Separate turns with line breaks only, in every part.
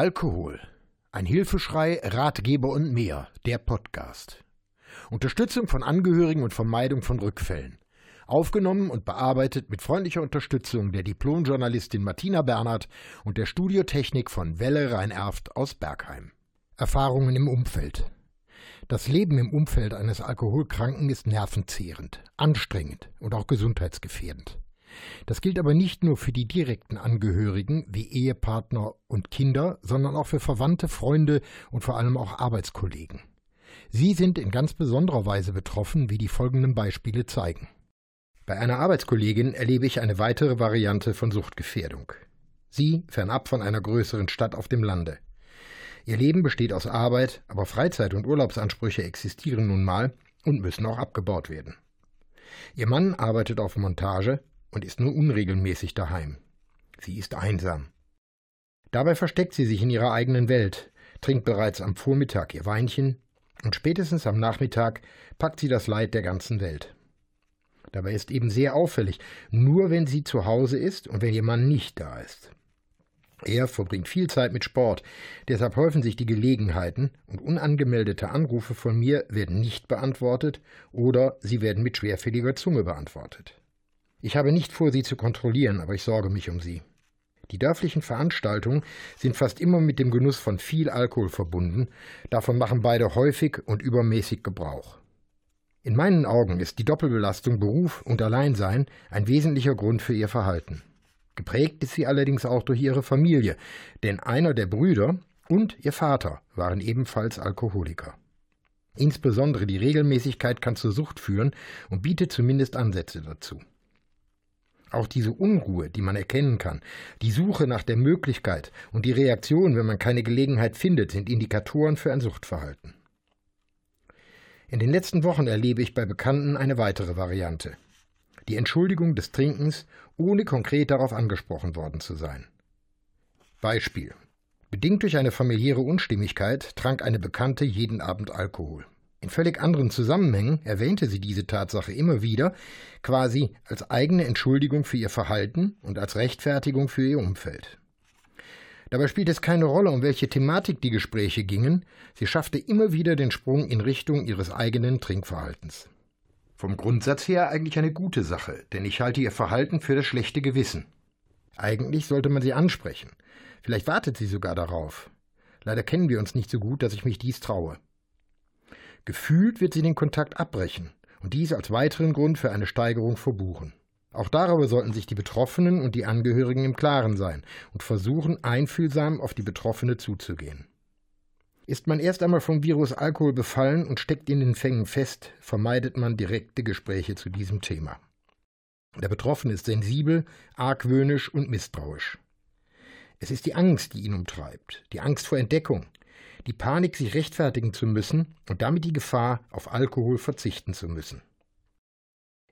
Alkohol. Ein Hilfeschrei, Ratgeber und mehr. Der Podcast. Unterstützung von Angehörigen und Vermeidung von Rückfällen. Aufgenommen und bearbeitet mit freundlicher Unterstützung der Diplomjournalistin Martina Bernhard und der Studiotechnik von Welle Rhein-Erft aus Bergheim. Erfahrungen im Umfeld. Das Leben im Umfeld eines Alkoholkranken ist nervenzehrend, anstrengend und auch gesundheitsgefährdend. Das gilt aber nicht nur für die direkten Angehörigen wie Ehepartner und Kinder, sondern auch für Verwandte, Freunde und vor allem auch Arbeitskollegen. Sie sind in ganz besonderer Weise betroffen, wie die folgenden Beispiele zeigen. Bei einer Arbeitskollegin erlebe ich eine weitere Variante von Suchtgefährdung. Sie fernab von einer größeren Stadt auf dem Lande. Ihr Leben besteht aus Arbeit, aber Freizeit- und Urlaubsansprüche existieren nun mal und müssen auch abgebaut werden. Ihr Mann arbeitet auf Montage und ist nur unregelmäßig daheim. Sie ist einsam. Dabei versteckt sie sich in ihrer eigenen Welt, trinkt bereits am Vormittag ihr Weinchen und spätestens am Nachmittag packt sie das Leid der ganzen Welt. Dabei ist eben sehr auffällig, nur wenn sie zu Hause ist und wenn ihr Mann nicht da ist. Er verbringt viel Zeit mit Sport, deshalb häufen sich die Gelegenheiten und unangemeldete Anrufe von mir werden nicht beantwortet oder sie werden mit schwerfälliger Zunge beantwortet. Ich habe nicht vor, sie zu kontrollieren, aber ich sorge mich um sie. Die dörflichen Veranstaltungen sind fast immer mit dem Genuss von viel Alkohol verbunden, davon machen beide häufig und übermäßig Gebrauch. In meinen Augen ist die Doppelbelastung Beruf und Alleinsein ein wesentlicher Grund für ihr Verhalten. Geprägt ist sie allerdings auch durch ihre Familie, denn einer der Brüder und ihr Vater waren ebenfalls Alkoholiker. Insbesondere die Regelmäßigkeit kann zur Sucht führen und bietet zumindest Ansätze dazu. Auch diese Unruhe, die man erkennen kann, die Suche nach der Möglichkeit und die Reaktion, wenn man keine Gelegenheit findet, sind Indikatoren für ein Suchtverhalten. In den letzten Wochen erlebe ich bei Bekannten eine weitere Variante. Die Entschuldigung des Trinkens, ohne konkret darauf angesprochen worden zu sein. Beispiel. Bedingt durch eine familiäre Unstimmigkeit trank eine Bekannte jeden Abend Alkohol. In völlig anderen Zusammenhängen erwähnte sie diese Tatsache immer wieder, quasi als eigene Entschuldigung für ihr Verhalten und als Rechtfertigung für ihr Umfeld. Dabei spielt es keine Rolle, um welche Thematik die Gespräche gingen, sie schaffte immer wieder den Sprung in Richtung ihres eigenen Trinkverhaltens. Vom Grundsatz her eigentlich eine gute Sache, denn ich halte ihr Verhalten für das schlechte Gewissen. Eigentlich sollte man sie ansprechen. Vielleicht wartet sie sogar darauf. Leider kennen wir uns nicht so gut, dass ich mich dies traue. Gefühlt wird sie den Kontakt abbrechen und dies als weiteren Grund für eine Steigerung verbuchen. Auch darüber sollten sich die Betroffenen und die Angehörigen im Klaren sein und versuchen, einfühlsam auf die Betroffene zuzugehen. Ist man erst einmal vom Virus Alkohol befallen und steckt in den Fängen fest, vermeidet man direkte Gespräche zu diesem Thema. Der Betroffene ist sensibel, argwöhnisch und misstrauisch. Es ist die Angst, die ihn umtreibt, die Angst vor Entdeckung, die Panik, sich rechtfertigen zu müssen und damit die Gefahr, auf Alkohol verzichten zu müssen.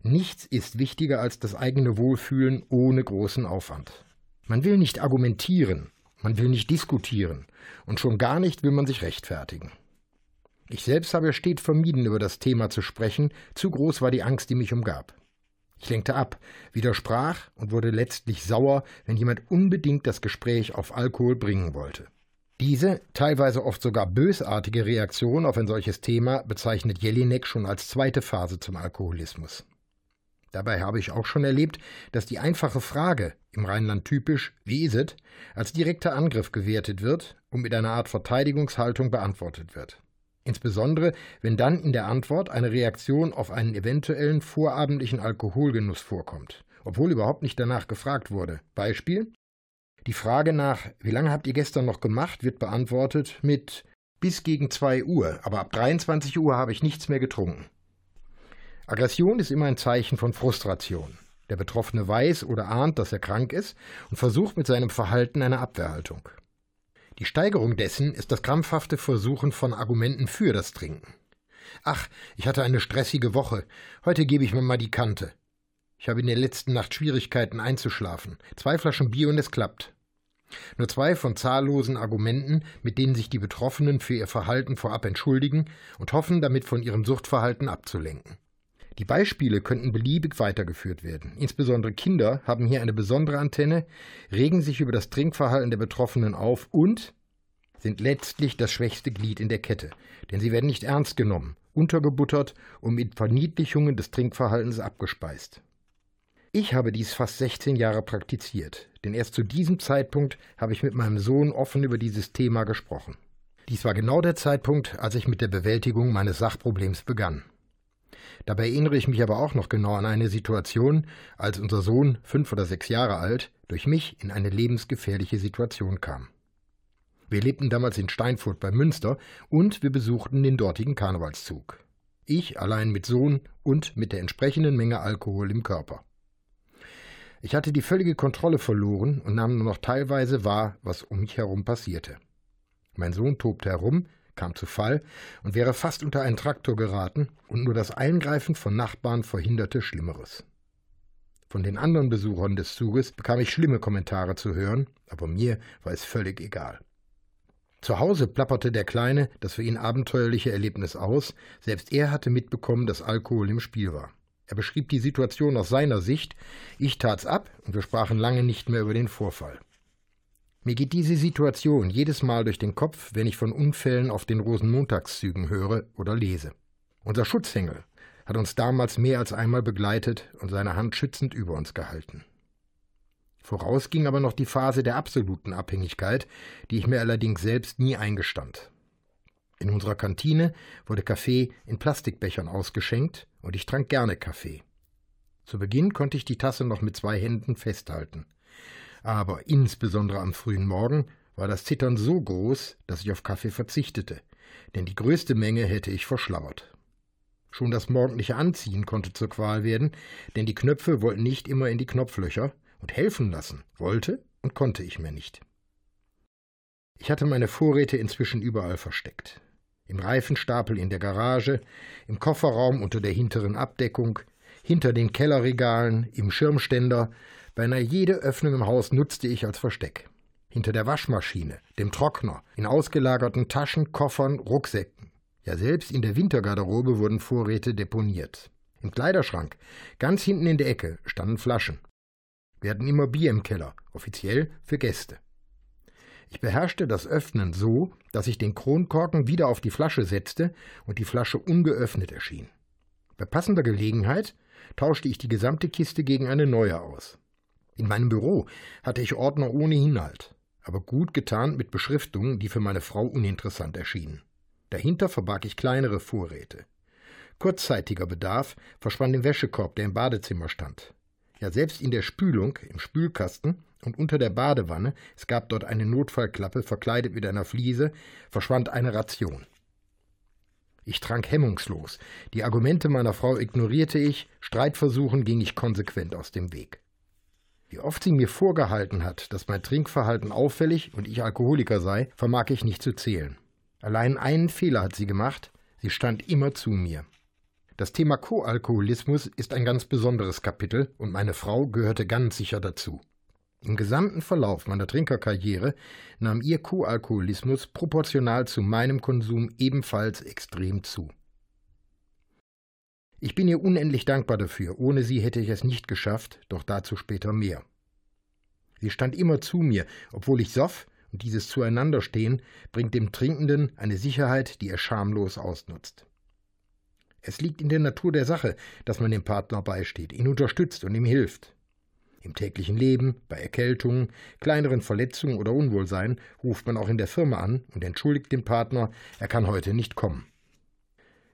Nichts ist wichtiger als das eigene Wohlfühlen ohne großen Aufwand. Man will nicht argumentieren, man will nicht diskutieren und schon gar nicht will man sich rechtfertigen. Ich selbst habe stets vermieden, über das Thema zu sprechen, zu groß war die Angst, die mich umgab. Ich lenkte ab, widersprach und wurde letztlich sauer, wenn jemand unbedingt das Gespräch auf Alkohol bringen wollte. Diese, teilweise oft sogar bösartige Reaktion auf ein solches Thema bezeichnet Jelinek schon als zweite Phase zum Alkoholismus. Dabei habe ich auch schon erlebt, dass die einfache Frage, im Rheinland typisch, wie ist es, als direkter Angriff gewertet wird und mit einer Art Verteidigungshaltung beantwortet wird. Insbesondere, wenn dann in der Antwort eine Reaktion auf einen eventuellen vorabendlichen Alkoholgenuss vorkommt, obwohl überhaupt nicht danach gefragt wurde. Beispiel die Frage nach, wie lange habt ihr gestern noch gemacht, wird beantwortet mit bis gegen 2 Uhr, aber ab 23 Uhr habe ich nichts mehr getrunken. Aggression ist immer ein Zeichen von Frustration. Der Betroffene weiß oder ahnt, dass er krank ist und versucht mit seinem Verhalten eine Abwehrhaltung. Die Steigerung dessen ist das krampfhafte Versuchen von Argumenten für das Trinken. Ach, ich hatte eine stressige Woche. Heute gebe ich mir mal die Kante. Ich habe in der letzten Nacht Schwierigkeiten einzuschlafen. Zwei Flaschen Bier und es klappt. Nur zwei von zahllosen Argumenten, mit denen sich die Betroffenen für ihr Verhalten vorab entschuldigen und hoffen, damit von ihrem Suchtverhalten abzulenken. Die Beispiele könnten beliebig weitergeführt werden. Insbesondere Kinder haben hier eine besondere Antenne, regen sich über das Trinkverhalten der Betroffenen auf und sind letztlich das schwächste Glied in der Kette, denn sie werden nicht ernst genommen, untergebuttert und mit Verniedlichungen des Trinkverhaltens abgespeist. Ich habe dies fast 16 Jahre praktiziert, denn erst zu diesem Zeitpunkt habe ich mit meinem Sohn offen über dieses Thema gesprochen. Dies war genau der Zeitpunkt, als ich mit der Bewältigung meines Sachproblems begann. Dabei erinnere ich mich aber auch noch genau an eine Situation, als unser Sohn, fünf oder sechs Jahre alt, durch mich in eine lebensgefährliche Situation kam. Wir lebten damals in Steinfurt bei Münster und wir besuchten den dortigen Karnevalszug. Ich allein mit Sohn und mit der entsprechenden Menge Alkohol im Körper. Ich hatte die völlige Kontrolle verloren und nahm nur noch teilweise wahr, was um mich herum passierte. Mein Sohn tobte herum, kam zu Fall und wäre fast unter einen Traktor geraten, und nur das Eingreifen von Nachbarn verhinderte Schlimmeres. Von den anderen Besuchern des Zuges bekam ich schlimme Kommentare zu hören, aber mir war es völlig egal. Zu Hause plapperte der Kleine das für ihn abenteuerliche Erlebnis aus, selbst er hatte mitbekommen, dass Alkohol im Spiel war. Er beschrieb die Situation aus seiner Sicht, ich tat's ab und wir sprachen lange nicht mehr über den Vorfall. Mir geht diese Situation jedes Mal durch den Kopf, wenn ich von Unfällen auf den Rosenmontagszügen höre oder lese. Unser Schutzengel hat uns damals mehr als einmal begleitet und seine Hand schützend über uns gehalten. Voraus ging aber noch die Phase der absoluten Abhängigkeit, die ich mir allerdings selbst nie eingestand. In unserer Kantine wurde Kaffee in Plastikbechern ausgeschenkt und ich trank gerne Kaffee. Zu Beginn konnte ich die Tasse noch mit zwei Händen festhalten aber insbesondere am frühen Morgen war das Zittern so groß, dass ich auf Kaffee verzichtete, denn die größte Menge hätte ich verschlauert. Schon das morgendliche Anziehen konnte zur Qual werden, denn die Knöpfe wollten nicht immer in die Knopflöcher, und helfen lassen wollte und konnte ich mir nicht. Ich hatte meine Vorräte inzwischen überall versteckt. Im Reifenstapel in der Garage, im Kofferraum unter der hinteren Abdeckung, hinter den Kellerregalen, im Schirmständer, Beinahe jede Öffnung im Haus nutzte ich als Versteck. Hinter der Waschmaschine, dem Trockner, in ausgelagerten Taschen, Koffern, Rucksäcken. Ja, selbst in der Wintergarderobe wurden Vorräte deponiert. Im Kleiderschrank, ganz hinten in der Ecke, standen Flaschen. Wir hatten immer Bier im Keller, offiziell für Gäste. Ich beherrschte das Öffnen so, dass ich den Kronkorken wieder auf die Flasche setzte und die Flasche ungeöffnet erschien. Bei passender Gelegenheit tauschte ich die gesamte Kiste gegen eine neue aus. In meinem Büro hatte ich Ordner ohne Inhalt, aber gut getarnt mit Beschriftungen, die für meine Frau uninteressant erschienen. Dahinter verbarg ich kleinere Vorräte. Kurzzeitiger Bedarf verschwand im Wäschekorb, der im Badezimmer stand. Ja, selbst in der Spülung, im Spülkasten und unter der Badewanne, es gab dort eine Notfallklappe verkleidet mit einer Fliese, verschwand eine Ration. Ich trank hemmungslos. Die Argumente meiner Frau ignorierte ich, Streitversuchen ging ich konsequent aus dem Weg. Wie oft sie mir vorgehalten hat, dass mein Trinkverhalten auffällig und ich Alkoholiker sei, vermag ich nicht zu zählen. Allein einen Fehler hat sie gemacht, sie stand immer zu mir. Das Thema Co-Alkoholismus ist ein ganz besonderes Kapitel und meine Frau gehörte ganz sicher dazu. Im gesamten Verlauf meiner Trinkerkarriere nahm ihr Co-Alkoholismus proportional zu meinem Konsum ebenfalls extrem zu. Ich bin ihr unendlich dankbar dafür. Ohne sie hätte ich es nicht geschafft, doch dazu später mehr. Sie stand immer zu mir, obwohl ich soff, und dieses Zueinanderstehen bringt dem Trinkenden eine Sicherheit, die er schamlos ausnutzt. Es liegt in der Natur der Sache, dass man dem Partner beisteht, ihn unterstützt und ihm hilft. Im täglichen Leben, bei Erkältungen, kleineren Verletzungen oder Unwohlsein ruft man auch in der Firma an und entschuldigt den Partner, er kann heute nicht kommen.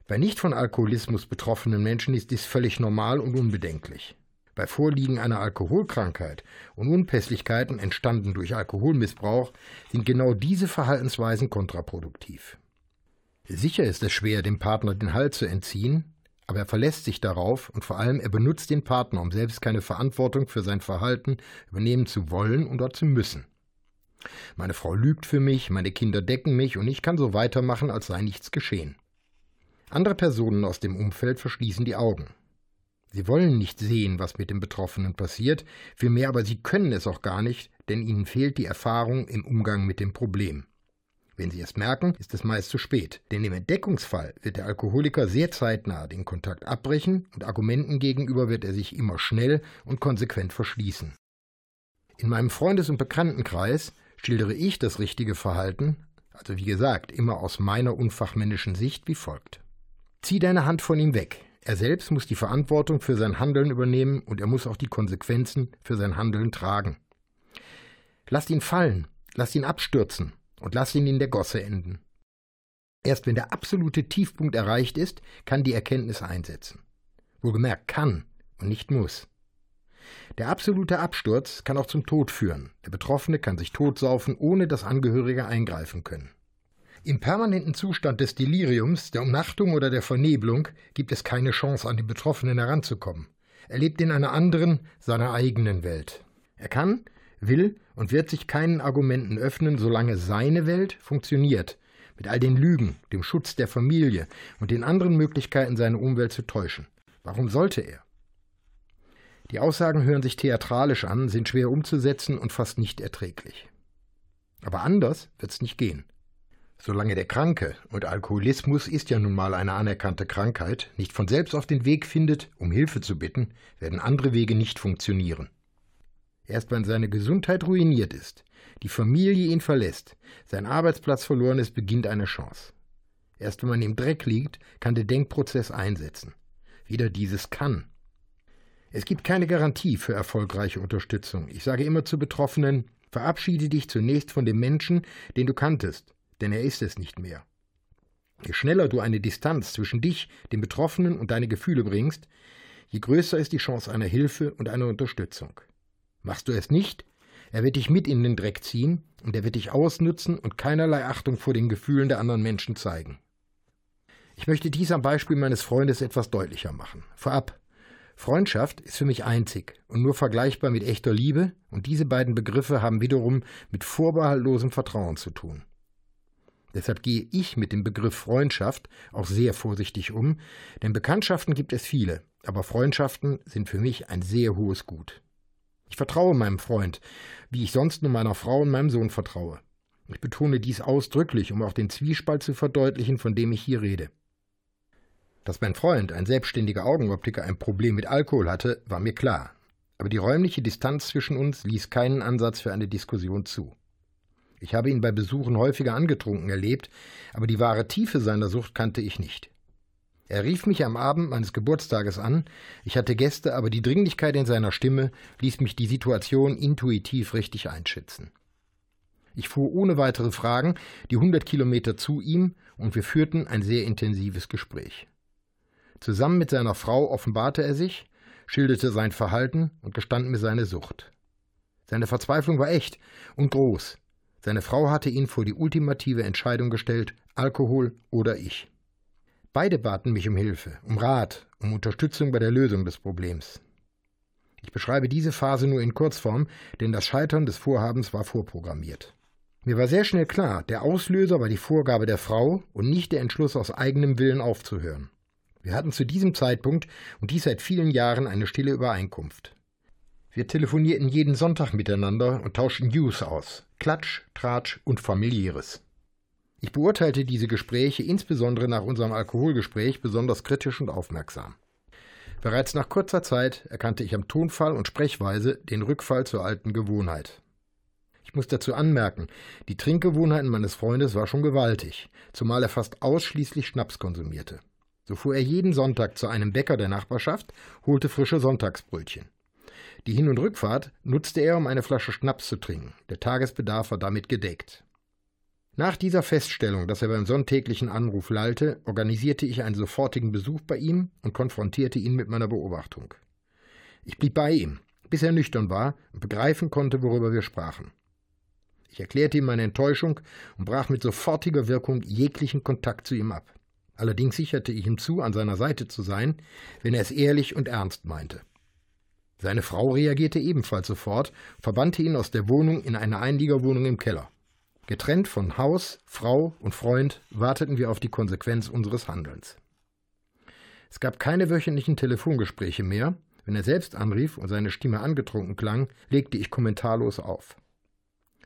Bei nicht von Alkoholismus betroffenen Menschen ist dies völlig normal und unbedenklich. Bei Vorliegen einer Alkoholkrankheit und Unpässlichkeiten entstanden durch Alkoholmissbrauch sind genau diese Verhaltensweisen kontraproduktiv. Sicher ist es schwer, dem Partner den Halt zu entziehen, aber er verlässt sich darauf und vor allem er benutzt den Partner, um selbst keine Verantwortung für sein Verhalten übernehmen zu wollen oder zu müssen. Meine Frau lügt für mich, meine Kinder decken mich und ich kann so weitermachen, als sei nichts geschehen. Andere Personen aus dem Umfeld verschließen die Augen. Sie wollen nicht sehen, was mit dem Betroffenen passiert, vielmehr aber sie können es auch gar nicht, denn ihnen fehlt die Erfahrung im Umgang mit dem Problem. Wenn sie es merken, ist es meist zu spät, denn im Entdeckungsfall wird der Alkoholiker sehr zeitnah den Kontakt abbrechen und Argumenten gegenüber wird er sich immer schnell und konsequent verschließen. In meinem Freundes- und Bekanntenkreis schildere ich das richtige Verhalten, Also wie gesagt, immer aus meiner unfachmännischen Sicht wie folgt. Zieh deine Hand von ihm weg. Er selbst muss die Verantwortung für sein Handeln übernehmen und er muss auch die Konsequenzen für sein Handeln tragen. Lass ihn fallen, lass ihn abstürzen und lass ihn in der Gosse enden. Erst wenn der absolute Tiefpunkt erreicht ist, kann die Erkenntnis einsetzen. Wohlgemerkt kann und nicht muss. Der absolute Absturz kann auch zum Tod führen. Der Betroffene kann sich totsaufen, ohne dass Angehörige eingreifen können. Im permanenten Zustand des Deliriums, der Umnachtung oder der Vernebelung gibt es keine Chance, an den Betroffenen heranzukommen. Er lebt in einer anderen, seiner eigenen Welt. Er kann, will und wird sich keinen Argumenten öffnen, solange seine Welt funktioniert, mit all den Lügen, dem Schutz der Familie und den anderen Möglichkeiten, seine Umwelt zu täuschen. Warum sollte er? Die Aussagen hören sich theatralisch an, sind schwer umzusetzen und fast nicht erträglich. Aber anders wird's nicht gehen. Solange der Kranke, und Alkoholismus ist ja nun mal eine anerkannte Krankheit, nicht von selbst auf den Weg findet, um Hilfe zu bitten, werden andere Wege nicht funktionieren. Erst wenn seine Gesundheit ruiniert ist, die Familie ihn verlässt, sein Arbeitsplatz verloren ist, beginnt eine Chance. Erst wenn man im Dreck liegt, kann der Denkprozess einsetzen. Wieder dieses kann. Es gibt keine Garantie für erfolgreiche Unterstützung. Ich sage immer zu Betroffenen, verabschiede dich zunächst von dem Menschen, den du kanntest, denn er ist es nicht mehr. Je schneller du eine Distanz zwischen dich, dem Betroffenen und deine Gefühle bringst, je größer ist die Chance einer Hilfe und einer Unterstützung. Machst du es nicht, er wird dich mit in den Dreck ziehen und er wird dich ausnutzen und keinerlei Achtung vor den Gefühlen der anderen Menschen zeigen. Ich möchte dies am Beispiel meines Freundes etwas deutlicher machen. Vorab, Freundschaft ist für mich einzig und nur vergleichbar mit echter Liebe, und diese beiden Begriffe haben wiederum mit vorbehaltlosem Vertrauen zu tun. Deshalb gehe ich mit dem Begriff Freundschaft auch sehr vorsichtig um, denn Bekanntschaften gibt es viele, aber Freundschaften sind für mich ein sehr hohes Gut. Ich vertraue meinem Freund, wie ich sonst nur meiner Frau und meinem Sohn vertraue. Ich betone dies ausdrücklich, um auch den Zwiespalt zu verdeutlichen, von dem ich hier rede. Dass mein Freund, ein selbstständiger Augenoptiker, ein Problem mit Alkohol hatte, war mir klar. Aber die räumliche Distanz zwischen uns ließ keinen Ansatz für eine Diskussion zu. Ich habe ihn bei Besuchen häufiger angetrunken erlebt, aber die wahre Tiefe seiner Sucht kannte ich nicht. Er rief mich am Abend meines Geburtstages an, ich hatte Gäste, aber die Dringlichkeit in seiner Stimme ließ mich die Situation intuitiv richtig einschätzen. Ich fuhr ohne weitere Fragen die hundert Kilometer zu ihm und wir führten ein sehr intensives Gespräch. Zusammen mit seiner Frau offenbarte er sich, schilderte sein Verhalten und gestand mir seine Sucht. Seine Verzweiflung war echt und groß. Seine Frau hatte ihn vor die ultimative Entscheidung gestellt, Alkohol oder ich. Beide baten mich um Hilfe, um Rat, um Unterstützung bei der Lösung des Problems. Ich beschreibe diese Phase nur in Kurzform, denn das Scheitern des Vorhabens war vorprogrammiert. Mir war sehr schnell klar, der Auslöser war die Vorgabe der Frau und nicht der Entschluss aus eigenem Willen aufzuhören. Wir hatten zu diesem Zeitpunkt und dies seit vielen Jahren eine stille Übereinkunft. Wir telefonierten jeden Sonntag miteinander und tauschten News aus, Klatsch, Tratsch und familiäres. Ich beurteilte diese Gespräche insbesondere nach unserem Alkoholgespräch besonders kritisch und aufmerksam. Bereits nach kurzer Zeit erkannte ich am Tonfall und Sprechweise den Rückfall zur alten Gewohnheit. Ich muss dazu anmerken, die Trinkgewohnheiten meines Freundes war schon gewaltig, zumal er fast ausschließlich Schnaps konsumierte. So fuhr er jeden Sonntag zu einem Bäcker der Nachbarschaft, holte frische Sonntagsbrötchen. Die Hin- und Rückfahrt nutzte er, um eine Flasche Schnaps zu trinken. Der Tagesbedarf war damit gedeckt. Nach dieser Feststellung, dass er beim sonntäglichen Anruf lallte, organisierte ich einen sofortigen Besuch bei ihm und konfrontierte ihn mit meiner Beobachtung. Ich blieb bei ihm, bis er nüchtern war und begreifen konnte, worüber wir sprachen. Ich erklärte ihm meine Enttäuschung und brach mit sofortiger Wirkung jeglichen Kontakt zu ihm ab. Allerdings sicherte ich ihm zu, an seiner Seite zu sein, wenn er es ehrlich und ernst meinte. Seine Frau reagierte ebenfalls sofort, verbannte ihn aus der Wohnung in eine Einliegerwohnung im Keller. Getrennt von Haus, Frau und Freund warteten wir auf die Konsequenz unseres Handelns. Es gab keine wöchentlichen Telefongespräche mehr. Wenn er selbst anrief und seine Stimme angetrunken klang, legte ich kommentarlos auf.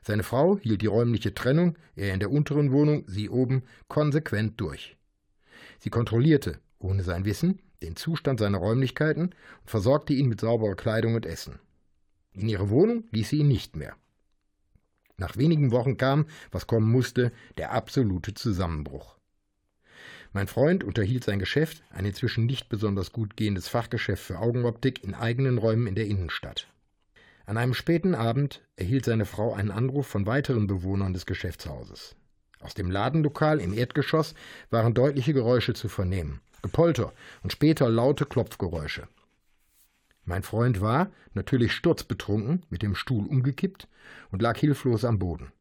Seine Frau hielt die räumliche Trennung, er in der unteren Wohnung, sie oben, konsequent durch. Sie kontrollierte, ohne sein Wissen, den Zustand seiner Räumlichkeiten und versorgte ihn mit sauberer Kleidung und Essen. In ihre Wohnung ließ sie ihn nicht mehr. Nach wenigen Wochen kam, was kommen musste, der absolute Zusammenbruch. Mein Freund unterhielt sein Geschäft, ein inzwischen nicht besonders gut gehendes Fachgeschäft für Augenoptik, in eigenen Räumen in der Innenstadt. An einem späten Abend erhielt seine Frau einen Anruf von weiteren Bewohnern des Geschäftshauses. Aus dem Ladenlokal im Erdgeschoss waren deutliche Geräusche zu vernehmen, Gepolter und später laute Klopfgeräusche. Mein Freund war, natürlich sturzbetrunken, mit dem Stuhl umgekippt und lag hilflos am Boden.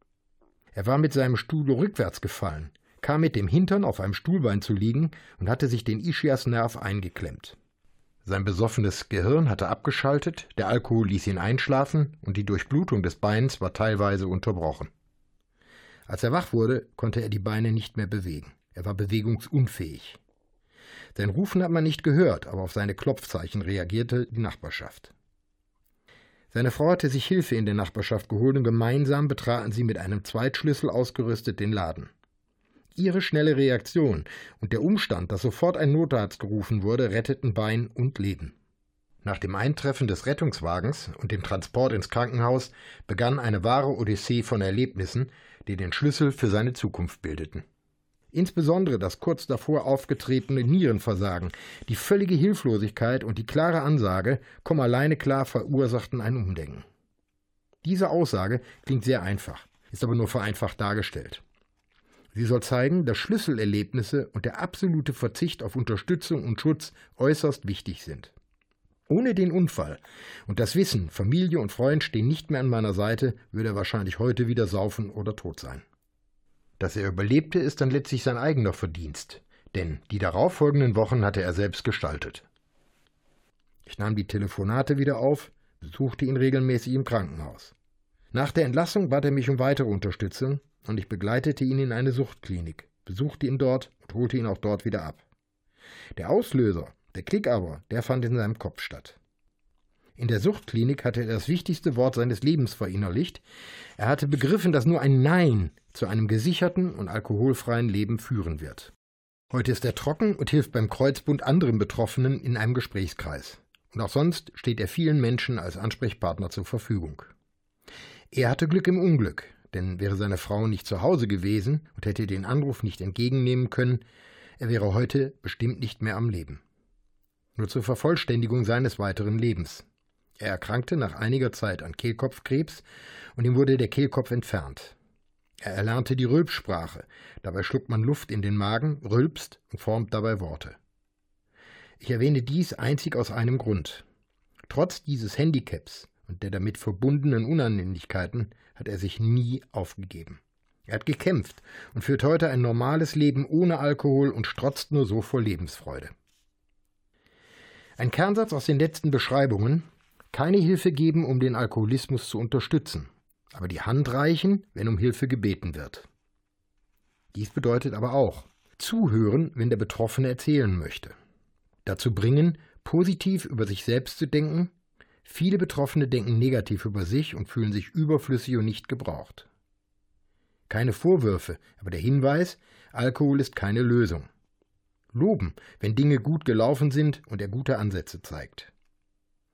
Er war mit seinem Stuhl rückwärts gefallen, kam mit dem Hintern auf einem Stuhlbein zu liegen und hatte sich den Ischiasnerv eingeklemmt. Sein besoffenes Gehirn hatte abgeschaltet, der Alkohol ließ ihn einschlafen und die Durchblutung des Beins war teilweise unterbrochen. Als er wach wurde, konnte er die Beine nicht mehr bewegen. Er war bewegungsunfähig. Sein Rufen hat man nicht gehört, aber auf seine Klopfzeichen reagierte die Nachbarschaft. Seine Frau hatte sich Hilfe in der Nachbarschaft geholt und gemeinsam betraten sie mit einem Zweitschlüssel ausgerüstet den Laden. Ihre schnelle Reaktion und der Umstand, dass sofort ein Notarzt gerufen wurde, retteten Bein und Leben. Nach dem Eintreffen des Rettungswagens und dem Transport ins Krankenhaus begann eine wahre Odyssee von Erlebnissen, die den Schlüssel für seine Zukunft bildeten. Insbesondere das kurz davor aufgetretene Nierenversagen, die völlige Hilflosigkeit und die klare Ansage, komm alleine klar, verursachten ein Umdenken. Diese Aussage klingt sehr einfach, ist aber nur vereinfacht dargestellt. Sie soll zeigen, dass Schlüsselerlebnisse und der absolute Verzicht auf Unterstützung und Schutz äußerst wichtig sind. Ohne den Unfall und das Wissen, Familie und Freund stehen nicht mehr an meiner Seite, würde er wahrscheinlich heute wieder saufen oder tot sein. Dass er überlebte, ist dann letztlich sein eigener Verdienst, denn die darauffolgenden Wochen hatte er selbst gestaltet. Ich nahm die Telefonate wieder auf, besuchte ihn regelmäßig im Krankenhaus. Nach der Entlassung bat er mich um weitere Unterstützung und ich begleitete ihn in eine Suchtklinik, besuchte ihn dort und holte ihn auch dort wieder ab. Der Auslöser, der Klick aber, der fand in seinem Kopf statt. In der Suchtklinik hatte er das wichtigste Wort seines Lebens verinnerlicht. Er hatte begriffen, dass nur ein Nein zu einem gesicherten und alkoholfreien Leben führen wird. Heute ist er trocken und hilft beim Kreuzbund anderen Betroffenen in einem Gesprächskreis. Und auch sonst steht er vielen Menschen als Ansprechpartner zur Verfügung. Er hatte Glück im Unglück, denn wäre seine Frau nicht zu Hause gewesen und hätte den Anruf nicht entgegennehmen können, er wäre heute bestimmt nicht mehr am Leben. Nur zur Vervollständigung seines weiteren Lebens. Er erkrankte nach einiger Zeit an Kehlkopfkrebs und ihm wurde der Kehlkopf entfernt. Er erlernte die Rülpssprache, dabei schluckt man Luft in den Magen, rülpst und formt dabei Worte. Ich erwähne dies einzig aus einem Grund. Trotz dieses Handicaps und der damit verbundenen Unannehmlichkeiten hat er sich nie aufgegeben. Er hat gekämpft und führt heute ein normales Leben ohne Alkohol und strotzt nur so vor Lebensfreude. Ein Kernsatz aus den letzten Beschreibungen keine Hilfe geben, um den Alkoholismus zu unterstützen, aber die Hand reichen, wenn um Hilfe gebeten wird. Dies bedeutet aber auch zuhören, wenn der Betroffene erzählen möchte. Dazu bringen, positiv über sich selbst zu denken Viele Betroffene denken negativ über sich und fühlen sich überflüssig und nicht gebraucht. Keine Vorwürfe, aber der Hinweis, Alkohol ist keine Lösung. Loben, wenn Dinge gut gelaufen sind und er gute Ansätze zeigt.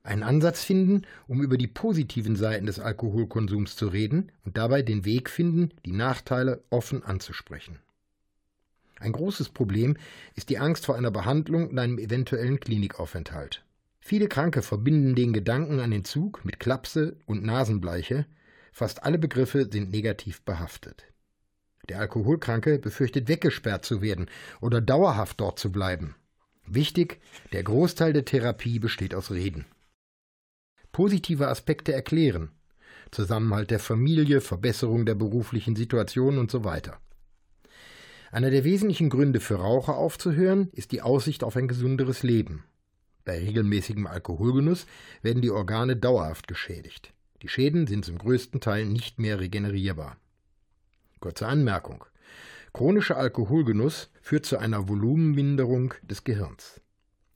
Einen Ansatz finden, um über die positiven Seiten des Alkoholkonsums zu reden und dabei den Weg finden, die Nachteile offen anzusprechen. Ein großes Problem ist die Angst vor einer Behandlung und einem eventuellen Klinikaufenthalt. Viele Kranke verbinden den Gedanken an den Zug mit Klapse und Nasenbleiche. Fast alle Begriffe sind negativ behaftet. Der Alkoholkranke befürchtet weggesperrt zu werden oder dauerhaft dort zu bleiben. Wichtig, der Großteil der Therapie besteht aus Reden. Positive Aspekte erklären. Zusammenhalt der Familie, Verbesserung der beruflichen Situation und so weiter. Einer der wesentlichen Gründe für Raucher aufzuhören ist die Aussicht auf ein gesunderes Leben. Bei regelmäßigem Alkoholgenuss werden die Organe dauerhaft geschädigt. Die Schäden sind zum größten Teil nicht mehr regenerierbar. Kurze Anmerkung. Chronischer Alkoholgenuss führt zu einer Volumenminderung des Gehirns.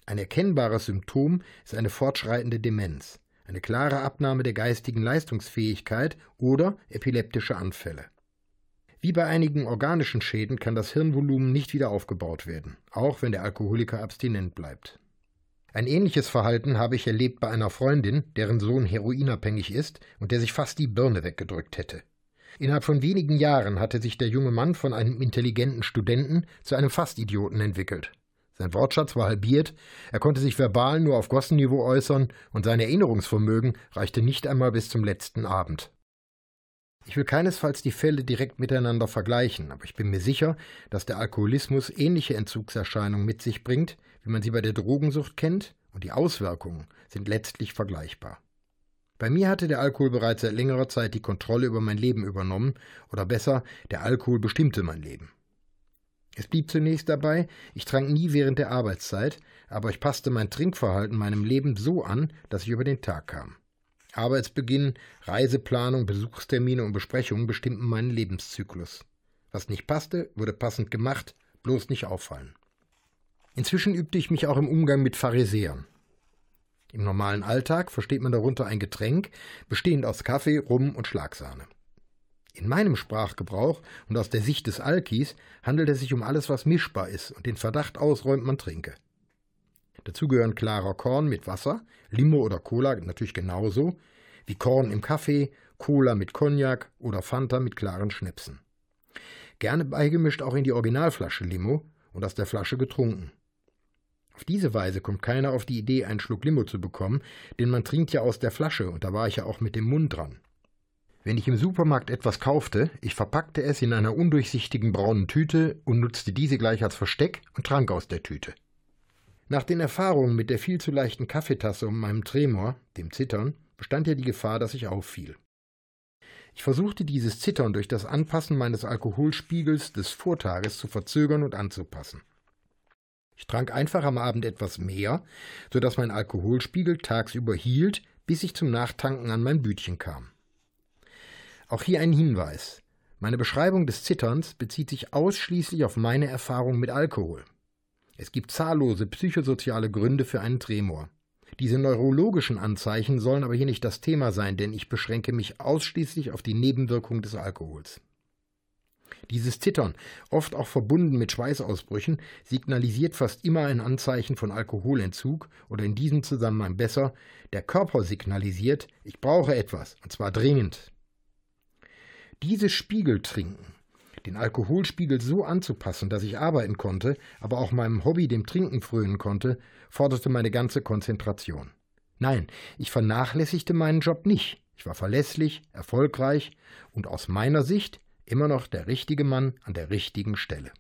Ein erkennbares Symptom ist eine fortschreitende Demenz, eine klare Abnahme der geistigen Leistungsfähigkeit oder epileptische Anfälle. Wie bei einigen organischen Schäden kann das Hirnvolumen nicht wieder aufgebaut werden, auch wenn der Alkoholiker abstinent bleibt. Ein ähnliches Verhalten habe ich erlebt bei einer Freundin, deren Sohn heroinabhängig ist und der sich fast die Birne weggedrückt hätte. Innerhalb von wenigen Jahren hatte sich der junge Mann von einem intelligenten Studenten zu einem Fastidioten entwickelt. Sein Wortschatz war halbiert, er konnte sich verbal nur auf Gossenniveau äußern und sein Erinnerungsvermögen reichte nicht einmal bis zum letzten Abend. Ich will keinesfalls die Fälle direkt miteinander vergleichen, aber ich bin mir sicher, dass der Alkoholismus ähnliche Entzugserscheinungen mit sich bringt, wie man sie bei der Drogensucht kennt, und die Auswirkungen sind letztlich vergleichbar. Bei mir hatte der Alkohol bereits seit längerer Zeit die Kontrolle über mein Leben übernommen, oder besser, der Alkohol bestimmte mein Leben. Es blieb zunächst dabei, ich trank nie während der Arbeitszeit, aber ich passte mein Trinkverhalten meinem Leben so an, dass ich über den Tag kam. Arbeitsbeginn, Reiseplanung, Besuchstermine und Besprechungen bestimmten meinen Lebenszyklus. Was nicht passte, wurde passend gemacht, bloß nicht auffallen. Inzwischen übte ich mich auch im Umgang mit Pharisäern. Im normalen Alltag versteht man darunter ein Getränk, bestehend aus Kaffee, Rum und Schlagsahne. In meinem Sprachgebrauch und aus der Sicht des Alkis handelt es sich um alles, was mischbar ist und den Verdacht ausräumt, man trinke. Dazu gehören klarer Korn mit Wasser, Limo oder Cola natürlich genauso, wie Korn im Kaffee, Cola mit Cognac oder Fanta mit klaren Schnäpsen. Gerne beigemischt auch in die Originalflasche Limo und aus der Flasche getrunken. Auf diese Weise kommt keiner auf die Idee, einen Schluck Limo zu bekommen, denn man trinkt ja aus der Flasche und da war ich ja auch mit dem Mund dran. Wenn ich im Supermarkt etwas kaufte, ich verpackte es in einer undurchsichtigen braunen Tüte und nutzte diese gleich als Versteck und trank aus der Tüte. Nach den Erfahrungen mit der viel zu leichten Kaffeetasse und meinem Tremor, dem Zittern, bestand ja die Gefahr, dass ich auffiel. Ich versuchte dieses Zittern durch das Anpassen meines Alkoholspiegels des Vortages zu verzögern und anzupassen. Ich trank einfach am Abend etwas mehr, so dass mein Alkoholspiegel tagsüber hielt, bis ich zum Nachtanken an mein Bütchen kam. Auch hier ein Hinweis. Meine Beschreibung des Zitterns bezieht sich ausschließlich auf meine Erfahrung mit Alkohol. Es gibt zahllose psychosoziale Gründe für einen Tremor. Diese neurologischen Anzeichen sollen aber hier nicht das Thema sein, denn ich beschränke mich ausschließlich auf die Nebenwirkung des Alkohols. Dieses Zittern, oft auch verbunden mit Schweißausbrüchen, signalisiert fast immer ein Anzeichen von Alkoholentzug oder in diesem Zusammenhang besser, der Körper signalisiert, ich brauche etwas, und zwar dringend. Dieses Spiegeltrinken den Alkoholspiegel so anzupassen, dass ich arbeiten konnte, aber auch meinem Hobby, dem Trinken, frönen konnte, forderte meine ganze Konzentration. Nein, ich vernachlässigte meinen Job nicht. Ich war verlässlich, erfolgreich und aus meiner Sicht immer noch der richtige Mann an der richtigen Stelle.